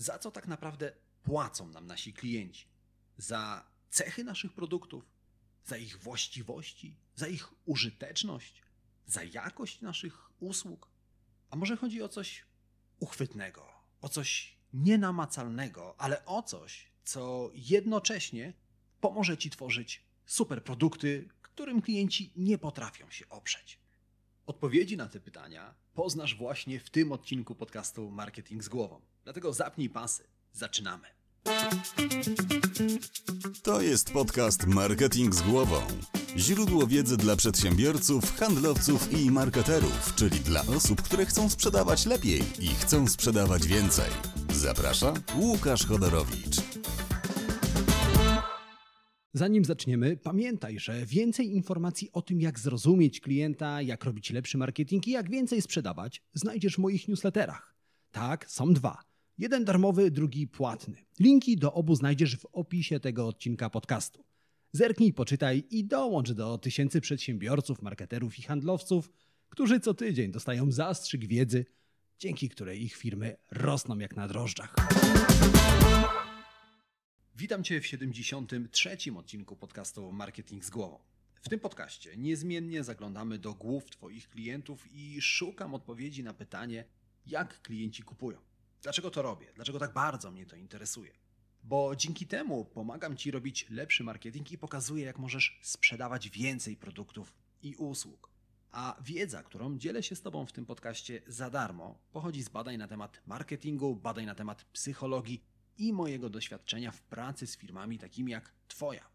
za co tak naprawdę płacą nam nasi klienci? Za cechy naszych produktów, za ich właściwości, za ich użyteczność, za jakość naszych usług? A może chodzi o coś uchwytnego, o coś nienamacalnego, ale o coś, co jednocześnie pomoże Ci tworzyć super produkty, którym klienci nie potrafią się oprzeć? Odpowiedzi na te pytania poznasz właśnie w tym odcinku podcastu Marketing z głową. Dlatego zapnij pasy. Zaczynamy. To jest podcast Marketing z głową. Źródło wiedzy dla przedsiębiorców, handlowców i marketerów, czyli dla osób, które chcą sprzedawać lepiej i chcą sprzedawać więcej. Zaprasza Łukasz Chodorowicz. Zanim zaczniemy, pamiętaj, że więcej informacji o tym, jak zrozumieć klienta, jak robić lepszy marketing i jak więcej sprzedawać, znajdziesz w moich newsletterach. Tak, są dwa. Jeden darmowy, drugi płatny. Linki do obu znajdziesz w opisie tego odcinka podcastu. Zerknij, poczytaj i dołącz do tysięcy przedsiębiorców, marketerów i handlowców, którzy co tydzień dostają zastrzyk wiedzy, dzięki której ich firmy rosną jak na drożdżach. Witam Cię w 73. odcinku podcastu Marketing z głową. W tym podcaście niezmiennie zaglądamy do głów Twoich klientów i szukam odpowiedzi na pytanie, jak klienci kupują. Dlaczego to robię? Dlaczego tak bardzo mnie to interesuje? Bo dzięki temu pomagam Ci robić lepszy marketing i pokazuję, jak możesz sprzedawać więcej produktów i usług. A wiedza, którą dzielę się z Tobą w tym podcaście za darmo, pochodzi z badań na temat marketingu, badań na temat psychologii i mojego doświadczenia w pracy z firmami takimi jak Twoja.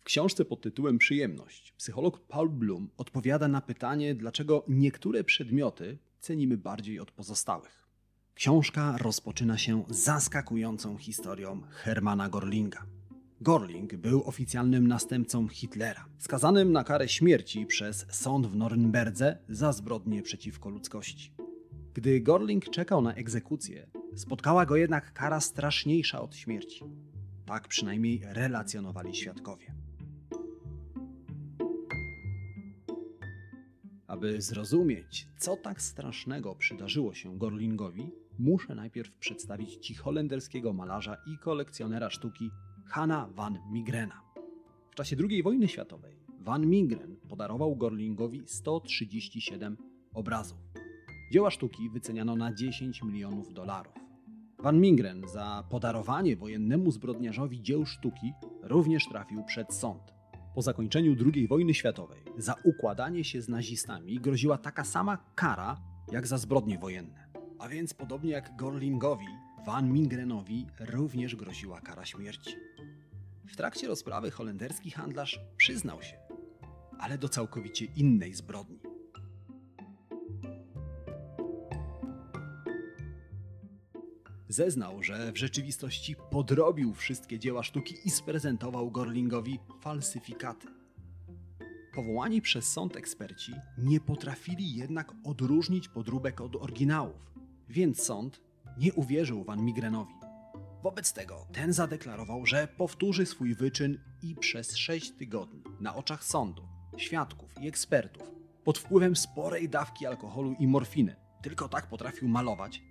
W książce pod tytułem Przyjemność psycholog Paul Bloom odpowiada na pytanie, dlaczego niektóre przedmioty cenimy bardziej od pozostałych. Książka rozpoczyna się zaskakującą historią Hermana Gorlinga. Gorling był oficjalnym następcą Hitlera, skazanym na karę śmierci przez sąd w Norymberdze za zbrodnie przeciwko ludzkości. Gdy Gorling czekał na egzekucję, spotkała go jednak kara straszniejsza od śmierci. Tak przynajmniej relacjonowali świadkowie. Aby zrozumieć, co tak strasznego przydarzyło się Gorlingowi, muszę najpierw przedstawić ci holenderskiego malarza i kolekcjonera sztuki Hanna van Migrena. W czasie II wojny światowej Van Migren podarował Gorlingowi 137 obrazów. Dzieła sztuki wyceniano na 10 milionów dolarów. Van Mingren za podarowanie wojennemu zbrodniarzowi dzieł sztuki również trafił przed sąd. Po zakończeniu II wojny światowej za układanie się z nazistami groziła taka sama kara jak za zbrodnie wojenne. A więc podobnie jak Gorlingowi, Van Mingrenowi również groziła kara śmierci. W trakcie rozprawy holenderski handlarz przyznał się, ale do całkowicie innej zbrodni. Zeznał, że w rzeczywistości podrobił wszystkie dzieła sztuki i sprezentował Gorlingowi falsyfikaty. Powołani przez sąd eksperci nie potrafili jednak odróżnić podróbek od oryginałów, więc sąd nie uwierzył Van Migrenowi. Wobec tego ten zadeklarował, że powtórzy swój wyczyn i przez sześć tygodni na oczach sądu, świadków i ekspertów pod wpływem sporej dawki alkoholu i morfiny tylko tak potrafił malować,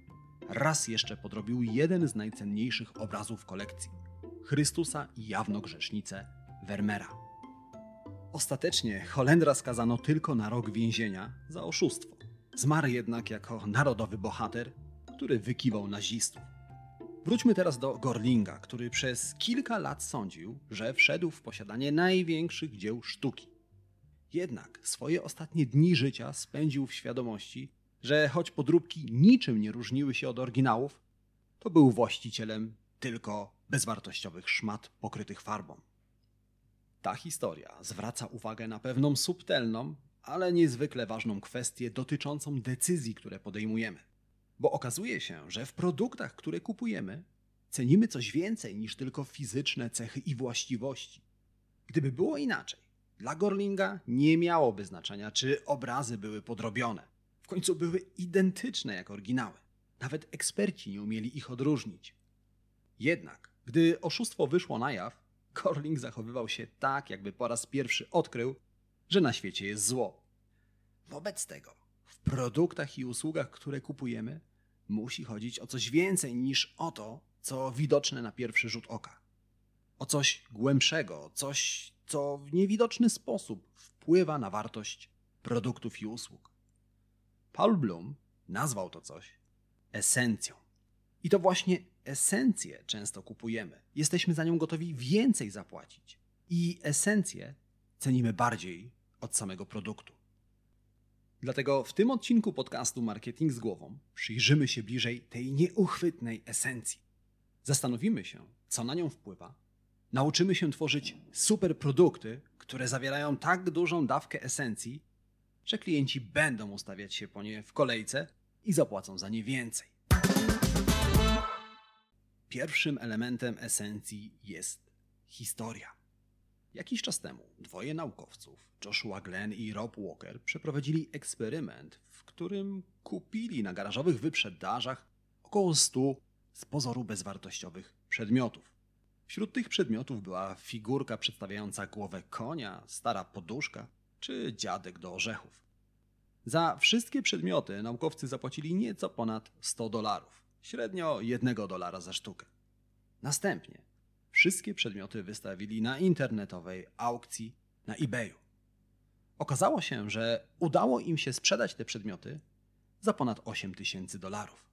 raz jeszcze podrobił jeden z najcenniejszych obrazów kolekcji Chrystusa i jawnogrzesznicę Vermeera. Ostatecznie Holendra skazano tylko na rok więzienia za oszustwo. Zmarł jednak jako narodowy bohater, który wykiwał nazistów. Wróćmy teraz do Gorlinga, który przez kilka lat sądził, że wszedł w posiadanie największych dzieł sztuki. Jednak swoje ostatnie dni życia spędził w świadomości, że choć podróbki niczym nie różniły się od oryginałów, to był właścicielem tylko bezwartościowych szmat pokrytych farbą. Ta historia zwraca uwagę na pewną subtelną, ale niezwykle ważną kwestię dotyczącą decyzji, które podejmujemy. Bo okazuje się, że w produktach, które kupujemy, cenimy coś więcej niż tylko fizyczne cechy i właściwości. Gdyby było inaczej, dla Gorlinga nie miałoby znaczenia, czy obrazy były podrobione. Końcu były identyczne jak oryginały. Nawet eksperci nie umieli ich odróżnić. Jednak, gdy oszustwo wyszło na jaw, Gorling zachowywał się tak, jakby po raz pierwszy odkrył, że na świecie jest zło. Wobec tego, w produktach i usługach, które kupujemy, musi chodzić o coś więcej niż o to, co widoczne na pierwszy rzut oka. O coś głębszego, coś, co w niewidoczny sposób wpływa na wartość produktów i usług. Paul Bloom nazwał to coś esencją. I to właśnie esencję często kupujemy. Jesteśmy za nią gotowi więcej zapłacić. I esencję cenimy bardziej od samego produktu. Dlatego w tym odcinku podcastu Marketing z głową przyjrzymy się bliżej tej nieuchwytnej esencji. Zastanowimy się, co na nią wpływa. Nauczymy się tworzyć super produkty, które zawierają tak dużą dawkę esencji, że klienci będą ustawiać się po nie w kolejce i zapłacą za nie więcej. Pierwszym elementem esencji jest historia. Jakiś czas temu dwoje naukowców, Joshua Glenn i Rob Walker, przeprowadzili eksperyment, w którym kupili na garażowych wyprzedażach około 100 z pozoru bezwartościowych przedmiotów. Wśród tych przedmiotów była figurka przedstawiająca głowę konia, stara poduszka czy dziadek do orzechów. Za wszystkie przedmioty naukowcy zapłacili nieco ponad 100 dolarów, średnio 1 dolara za sztukę. Następnie wszystkie przedmioty wystawili na internetowej aukcji na eBayu. Okazało się, że udało im się sprzedać te przedmioty za ponad 8 tysięcy dolarów.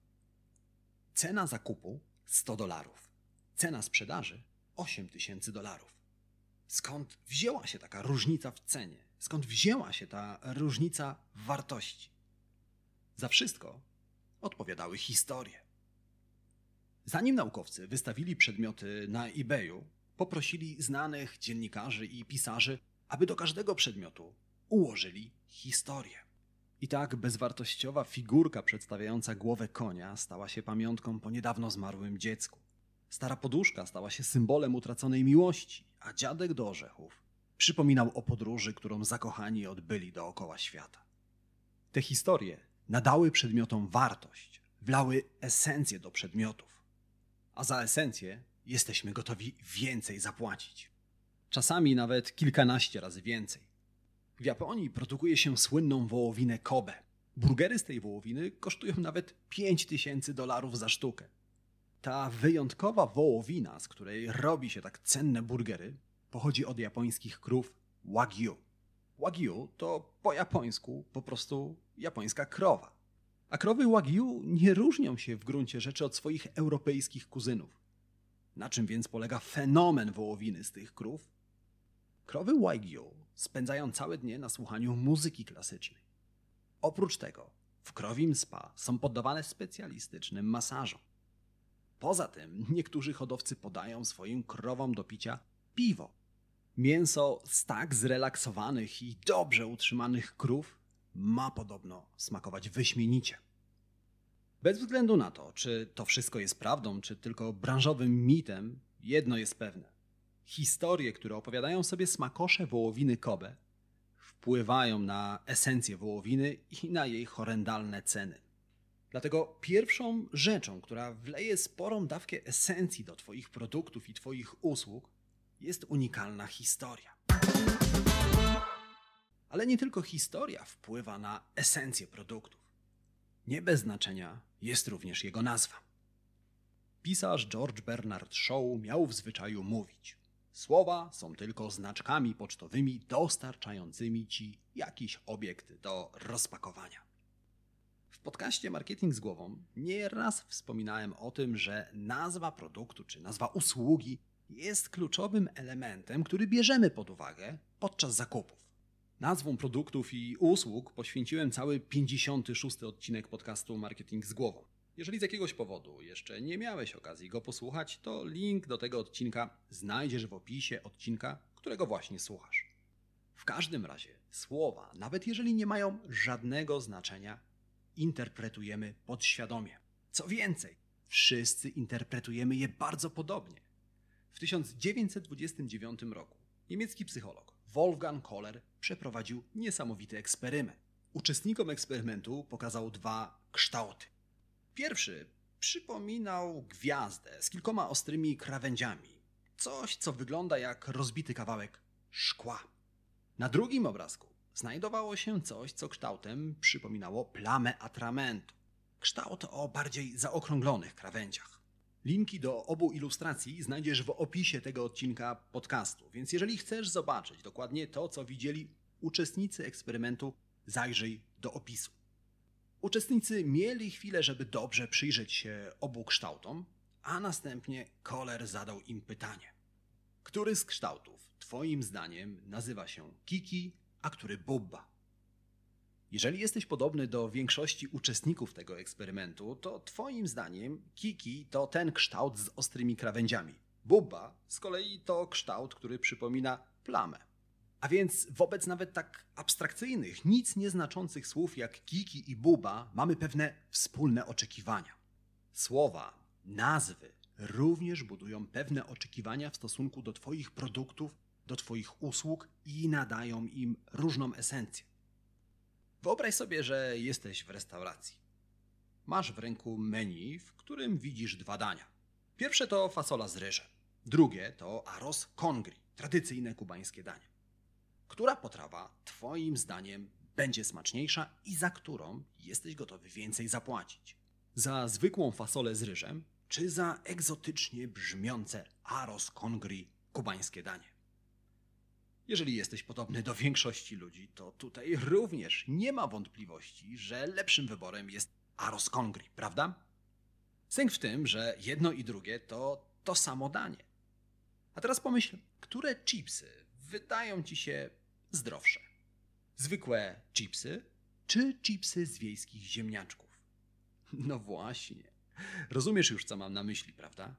Cena zakupu 100 dolarów, cena sprzedaży 8 tysięcy dolarów. Skąd wzięła się taka różnica w cenie? Skąd wzięła się ta różnica wartości? Za wszystko odpowiadały historie. Zanim naukowcy wystawili przedmioty na eBayu, poprosili znanych dziennikarzy i pisarzy, aby do każdego przedmiotu ułożyli historię. I tak bezwartościowa figurka przedstawiająca głowę konia stała się pamiątką po niedawno zmarłym dziecku. Stara poduszka stała się symbolem utraconej miłości, a dziadek do orzechów przypominał o podróży, którą zakochani odbyli dookoła świata. Te historie nadały przedmiotom wartość, wlały esencję do przedmiotów, a za esencję jesteśmy gotowi więcej zapłacić. Czasami nawet kilkanaście razy więcej. W Japonii produkuje się słynną wołowinę Kobe. Burgery z tej wołowiny kosztują nawet 5000 dolarów za sztukę. Ta wyjątkowa wołowina, z której robi się tak cenne burgery, pochodzi od japońskich krów Wagyu. Wagyu to po japońsku po prostu japońska krowa. A krowy Wagyu nie różnią się w gruncie rzeczy od swoich europejskich kuzynów. Na czym więc polega fenomen wołowiny z tych krów? Krowy Wagyu spędzają całe dnie na słuchaniu muzyki klasycznej. Oprócz tego w krowim spa są poddawane specjalistycznym masażom. Poza tym niektórzy hodowcy podają swoim krowom do picia piwo. Mięso z tak zrelaksowanych i dobrze utrzymanych krów ma podobno smakować wyśmienicie. Bez względu na to, czy to wszystko jest prawdą, czy tylko branżowym mitem, jedno jest pewne. Historie, które opowiadają sobie smakosze wołowiny Kobe, wpływają na esencję wołowiny i na jej horrendalne ceny. Dlatego pierwszą rzeczą, która wleje sporą dawkę esencji do Twoich produktów i Twoich usług, jest unikalna historia. Ale nie tylko historia wpływa na esencję produktów. Nie bez znaczenia jest również jego nazwa. Pisarz George Bernard Shaw miał w zwyczaju mówić: Słowa są tylko znaczkami pocztowymi dostarczającymi ci jakiś obiekt do rozpakowania. Podcaście Marketing z głową nieraz wspominałem o tym, że nazwa produktu czy nazwa usługi jest kluczowym elementem, który bierzemy pod uwagę podczas zakupów. Nazwą produktów i usług poświęciłem cały 56 odcinek podcastu Marketing z głową. Jeżeli z jakiegoś powodu jeszcze nie miałeś okazji go posłuchać, to link do tego odcinka znajdziesz w opisie odcinka, którego właśnie słuchasz. W każdym razie słowa, nawet jeżeli nie mają żadnego znaczenia, interpretujemy podświadomie. Co więcej, wszyscy interpretujemy je bardzo podobnie. W 1929 roku niemiecki psycholog Wolfgang Kohler przeprowadził niesamowity eksperyment. Uczestnikom eksperymentu pokazał dwa kształty. Pierwszy przypominał gwiazdę z kilkoma ostrymi krawędziami. Coś, co wygląda jak rozbity kawałek szkła. Na drugim obrazku znajdowało się coś, co kształtem przypominało plamę atramentu. kształt o bardziej zaokrąglonych krawędziach. Linki do obu ilustracji znajdziesz w opisie tego odcinka podcastu, więc jeżeli chcesz zobaczyć dokładnie to, co widzieli uczestnicy eksperymentu, zajrzyj do opisu. Uczestnicy mieli chwilę, żeby dobrze przyjrzeć się obu kształtom, a następnie Kohler zadał im pytanie. Który z kształtów, Twoim zdaniem, nazywa się Kiki, a który Bubba? Jeżeli jesteś podobny do większości uczestników tego eksperymentu, to Twoim zdaniem Kiki to ten kształt z ostrymi krawędziami. Bubba z kolei to kształt, który przypomina plamę. A więc wobec nawet tak abstrakcyjnych, nic nieznaczących słów jak Kiki i Buba mamy pewne wspólne oczekiwania. Słowa, nazwy również budują pewne oczekiwania w stosunku do Twoich produktów, do Twoich usług i nadają im różną esencję. Wyobraź sobie, że jesteś w restauracji. Masz w ręku menu, w którym widzisz dwa dania. Pierwsze to fasola z ryżem, drugie to arroz congri, tradycyjne kubańskie danie. Która potrawa Twoim zdaniem będzie smaczniejsza i za którą jesteś gotowy więcej zapłacić? Za zwykłą fasolę z ryżem, czy za egzotycznie brzmiące arroz congri kubańskie danie? Jeżeli jesteś podobny do większości ludzi, to tutaj również nie ma wątpliwości, że lepszym wyborem jest arroz congri, prawda? Sęk w tym, że jedno i drugie to to samo danie. A teraz pomyśl, które chipsy wydają ci się zdrowsze? Zwykłe chipsy czy chipsy z wiejskich ziemniaczków? No właśnie. Rozumiesz już, co mam na myśli, prawda?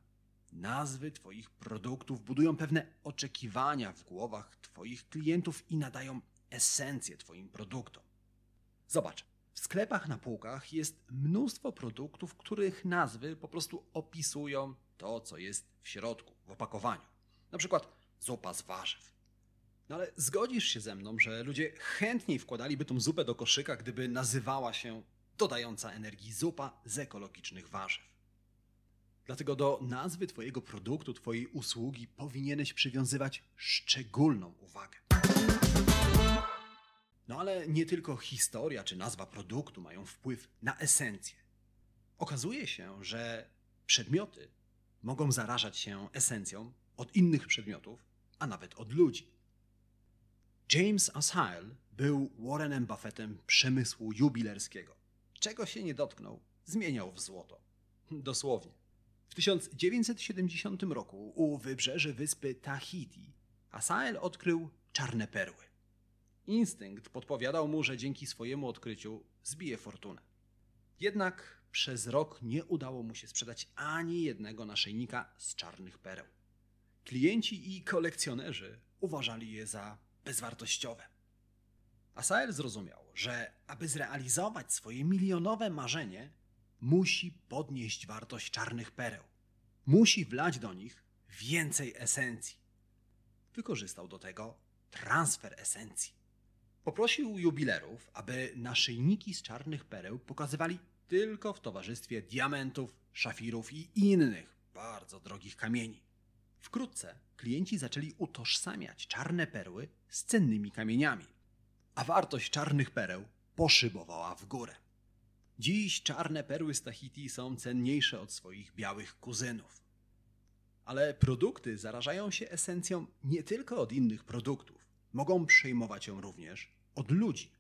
Nazwy Twoich produktów budują pewne oczekiwania w głowach Twoich klientów i nadają esencję Twoim produktom. Zobacz, w sklepach na półkach jest mnóstwo produktów, których nazwy po prostu opisują to, co jest w środku, w opakowaniu. Na przykład zupa z warzyw. No ale zgodzisz się ze mną, że ludzie chętniej wkładaliby tą zupę do koszyka, gdyby nazywała się dodająca energii zupa z ekologicznych warzyw. Dlatego do nazwy Twojego produktu, Twojej usługi powinieneś przywiązywać szczególną uwagę. No ale nie tylko historia czy nazwa produktu mają wpływ na esencję. Okazuje się, że przedmioty mogą zarażać się esencją od innych przedmiotów, a nawet od ludzi. James Asile był Warrenem Buffettem przemysłu jubilerskiego. Czego się nie dotknął, zmieniał w złoto. Dosłownie. W 1970 roku u wybrzeży wyspy Tahiti Asael odkrył czarne perły. Instynkt podpowiadał mu, że dzięki swojemu odkryciu zbije fortunę. Jednak przez rok nie udało mu się sprzedać ani jednego naszyjnika z czarnych pereł. Klienci i kolekcjonerzy uważali je za bezwartościowe. Asael zrozumiał, że aby zrealizować swoje milionowe marzenie, musi podnieść wartość czarnych pereł. Musi wlać do nich więcej esencji. Wykorzystał do tego transfer esencji. Poprosił jubilerów, aby naszyjniki z czarnych pereł pokazywali tylko w towarzystwie diamentów, szafirów i innych bardzo drogich kamieni. Wkrótce klienci zaczęli utożsamiać czarne perły z cennymi kamieniami, a wartość czarnych pereł poszybowała w górę. Dziś czarne perły z Tahiti są cenniejsze od swoich białych kuzynów. Ale produkty zarażają się esencją nie tylko od innych produktów, mogą przejmować ją również od ludzi.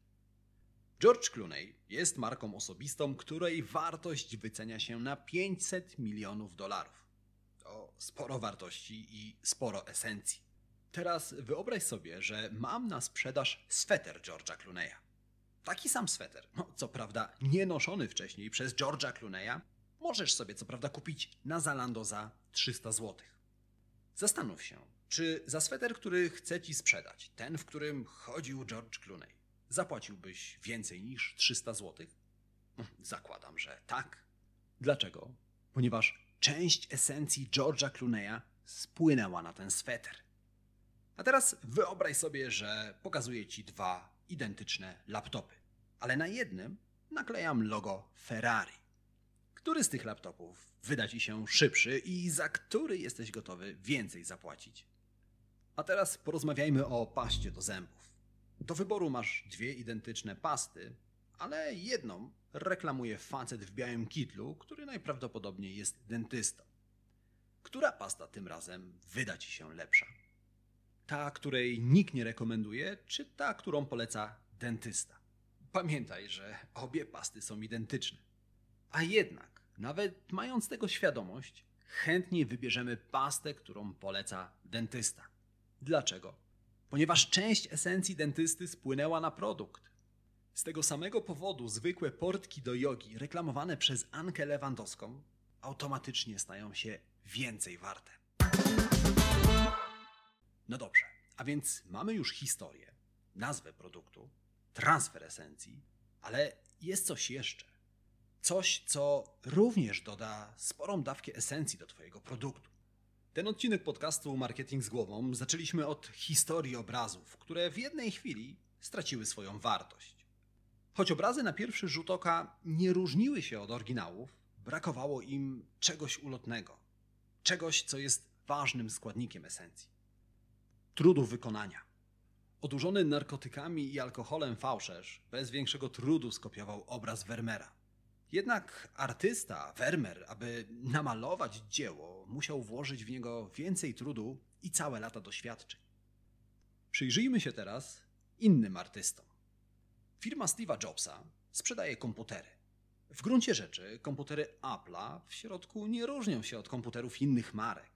George Clooney jest marką osobistą, której wartość wycenia się na 500 milionów dolarów. To sporo wartości i sporo esencji. Teraz wyobraź sobie, że mam na sprzedaż sweter George'a Clooney'a. Taki sam sweter, no, co prawda nie noszony wcześniej przez George'a Clooney'a, możesz sobie co prawda kupić na Zalando za 300 zł. Zastanów się, czy za sweter, który chcę ci sprzedać, ten, w którym chodził George Clooney, zapłaciłbyś więcej niż 300 zł? Zakładam, że tak. Dlaczego? Ponieważ część esencji George'a Clooney'a spłynęła na ten sweter. A teraz wyobraź sobie, że pokazuję ci dwa identyczne laptopy, ale na jednym naklejam logo Ferrari. Który z tych laptopów wyda ci się szybszy i za który jesteś gotowy więcej zapłacić? A teraz porozmawiajmy o paście do zębów. Do wyboru masz dwie identyczne pasty, ale jedną reklamuje facet w białym kitlu, który najprawdopodobniej jest dentystą. Która pasta tym razem wyda ci się lepsza? Ta, której nikt nie rekomenduje, czy ta, którą poleca dentysta? Pamiętaj, że obie pasty są identyczne. A jednak, nawet mając tego świadomość, chętniej wybierzemy pastę, którą poleca dentysta. Dlaczego? Ponieważ część esencji dentysty spłynęła na produkt. Z tego samego powodu zwykłe portki do jogi reklamowane przez Ankę Lewandowską automatycznie stają się więcej warte. No dobrze, a więc mamy już historię, nazwę produktu, transfer esencji, ale jest coś jeszcze. Coś, co również doda sporą dawkę esencji do Twojego produktu. Ten odcinek podcastu Marketing z głową zaczęliśmy od historii obrazów, które w jednej chwili straciły swoją wartość. Choć obrazy na pierwszy rzut oka nie różniły się od oryginałów, brakowało im czegoś ulotnego, czegoś, co jest ważnym składnikiem esencji. Trudu wykonania. Odurzony narkotykami i alkoholem fałszerz bez większego trudu skopiował obraz Vermeera. Jednak artysta, Vermeer, aby namalować dzieło, musiał włożyć w niego więcej trudu i całe lata doświadczeń. Przyjrzyjmy się teraz innym artystom. Firma Steve'a Jobsa sprzedaje komputery. W gruncie rzeczy komputery Apple'a w środku nie różnią się od komputerów innych marek.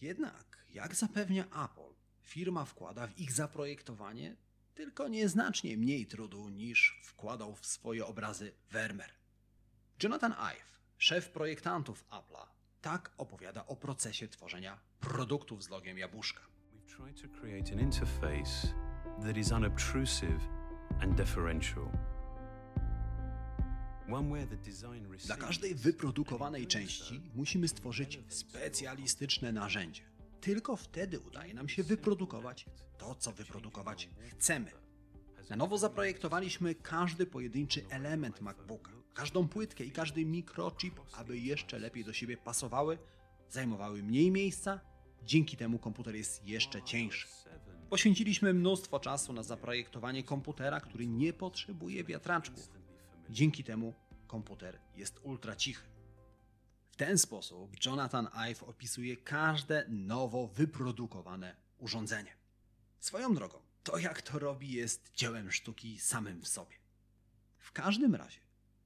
Jednak, jak zapewnia Apple, firma wkłada w ich zaprojektowanie tylko nieznacznie mniej trudu niż wkładał w swoje obrazy Vermeer. Jonathan Ive, szef projektantów Apple'a, tak opowiada o procesie tworzenia produktów z logiem jabłuszka. We've tried to create an interface that is unobtrusive and differential. One where the design Dla każdej wyprodukowanej części musimy stworzyć specjalistyczne narzędzie. Tylko wtedy udaje nam się wyprodukować to, co wyprodukować chcemy. Na nowo zaprojektowaliśmy każdy pojedynczy element MacBooka, każdą płytkę i każdy mikrochip, aby jeszcze lepiej do siebie pasowały, zajmowały mniej miejsca, dzięki temu komputer jest jeszcze cieńszy. Poświęciliśmy mnóstwo czasu na zaprojektowanie komputera, który nie potrzebuje wiatraczków. Dzięki temu komputer jest ultra cichy. W ten sposób Jonathan Ive opisuje każde nowo wyprodukowane urządzenie. Swoją drogą, to jak to robi jest dziełem sztuki samym w sobie. W każdym razie,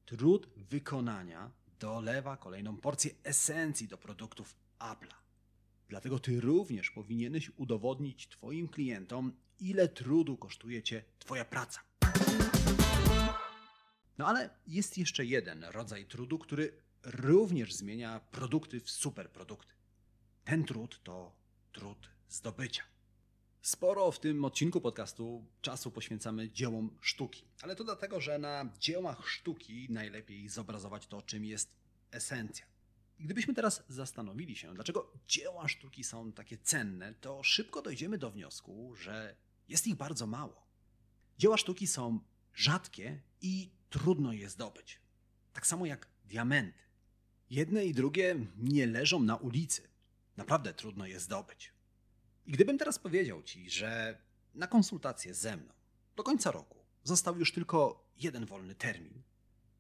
trud wykonania dolewa kolejną porcję esencji do produktów Apple'a. Dlatego ty również powinieneś udowodnić Twoim klientom, ile trudu kosztuje Cię Twoja praca. No ale jest jeszcze jeden rodzaj trudu, który również zmienia produkty w superprodukty. Ten trud to trud zdobycia. Sporo w tym odcinku podcastu czasu poświęcamy dziełom sztuki, ale to dlatego, że na dziełach sztuki najlepiej zobrazować to, czym jest esencja. I gdybyśmy teraz zastanowili się, dlaczego dzieła sztuki są takie cenne, to szybko dojdziemy do wniosku, że jest ich bardzo mało. Dzieła sztuki są rzadkie i trudno je zdobyć. Tak samo jak diamenty. Jedne i drugie nie leżą na ulicy. Naprawdę trudno je zdobyć. I gdybym teraz powiedział ci, że na konsultację ze mną do końca roku został już tylko jeden wolny termin,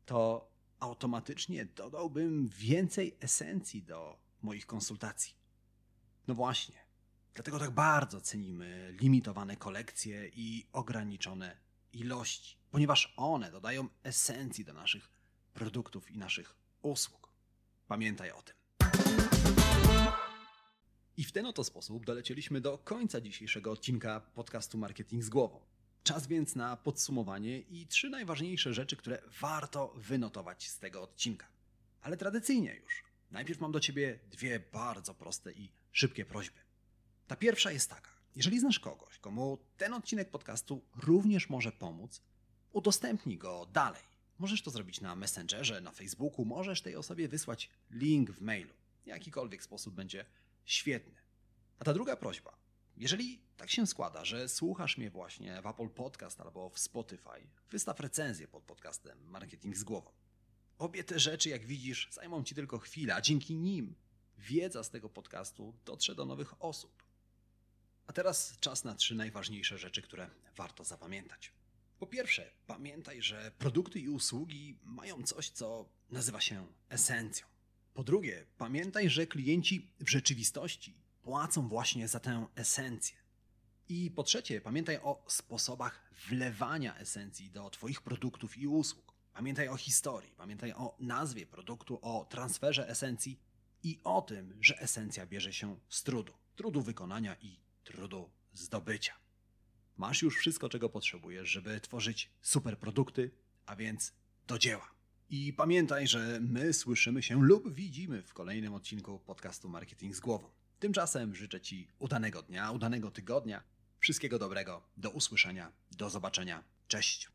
to automatycznie dodałbym więcej esencji do moich konsultacji. No właśnie, dlatego tak bardzo cenimy limitowane kolekcje i ograniczone ilości, ponieważ one dodają esencji do naszych produktów i naszych usług. Pamiętaj o tym. I w ten oto sposób dolecieliśmy do końca dzisiejszego odcinka podcastu Marketing z głową. Czas więc na podsumowanie i trzy najważniejsze rzeczy, które warto wynotować z tego odcinka. Ale tradycyjnie już. Najpierw mam do Ciebie dwie bardzo proste i szybkie prośby. Ta pierwsza jest taka. Jeżeli znasz kogoś, komu ten odcinek podcastu również może pomóc, udostępnij go dalej. Możesz to zrobić na Messengerze, na Facebooku, możesz tej osobie wysłać link w mailu. Jakikolwiek sposób będzie świetny. A ta druga prośba. Jeżeli tak się składa, że słuchasz mnie właśnie w Apple Podcast albo w Spotify, wystaw recenzję pod podcastem Marketing z głową. Obie te rzeczy, jak widzisz, zajmą ci tylko chwilę, a dzięki nim wiedza z tego podcastu dotrze do nowych osób. A teraz czas na trzy najważniejsze rzeczy, które warto zapamiętać. Po pierwsze, pamiętaj, że produkty i usługi mają coś, co nazywa się esencją. Po drugie, pamiętaj, że klienci w rzeczywistości płacą właśnie za tę esencję. I po trzecie, pamiętaj o sposobach wlewania esencji do Twoich produktów i usług. Pamiętaj o historii, pamiętaj o nazwie produktu, o transferze esencji i o tym, że esencja bierze się z trudu. Trudu wykonania i trudu zdobycia. Masz już wszystko, czego potrzebujesz, żeby tworzyć super produkty, a więc do dzieła. I pamiętaj, że my słyszymy się lub widzimy w kolejnym odcinku podcastu Marketing z Głową. Tymczasem życzę Ci udanego dnia, udanego tygodnia, wszystkiego dobrego, do usłyszenia, do zobaczenia. Cześć!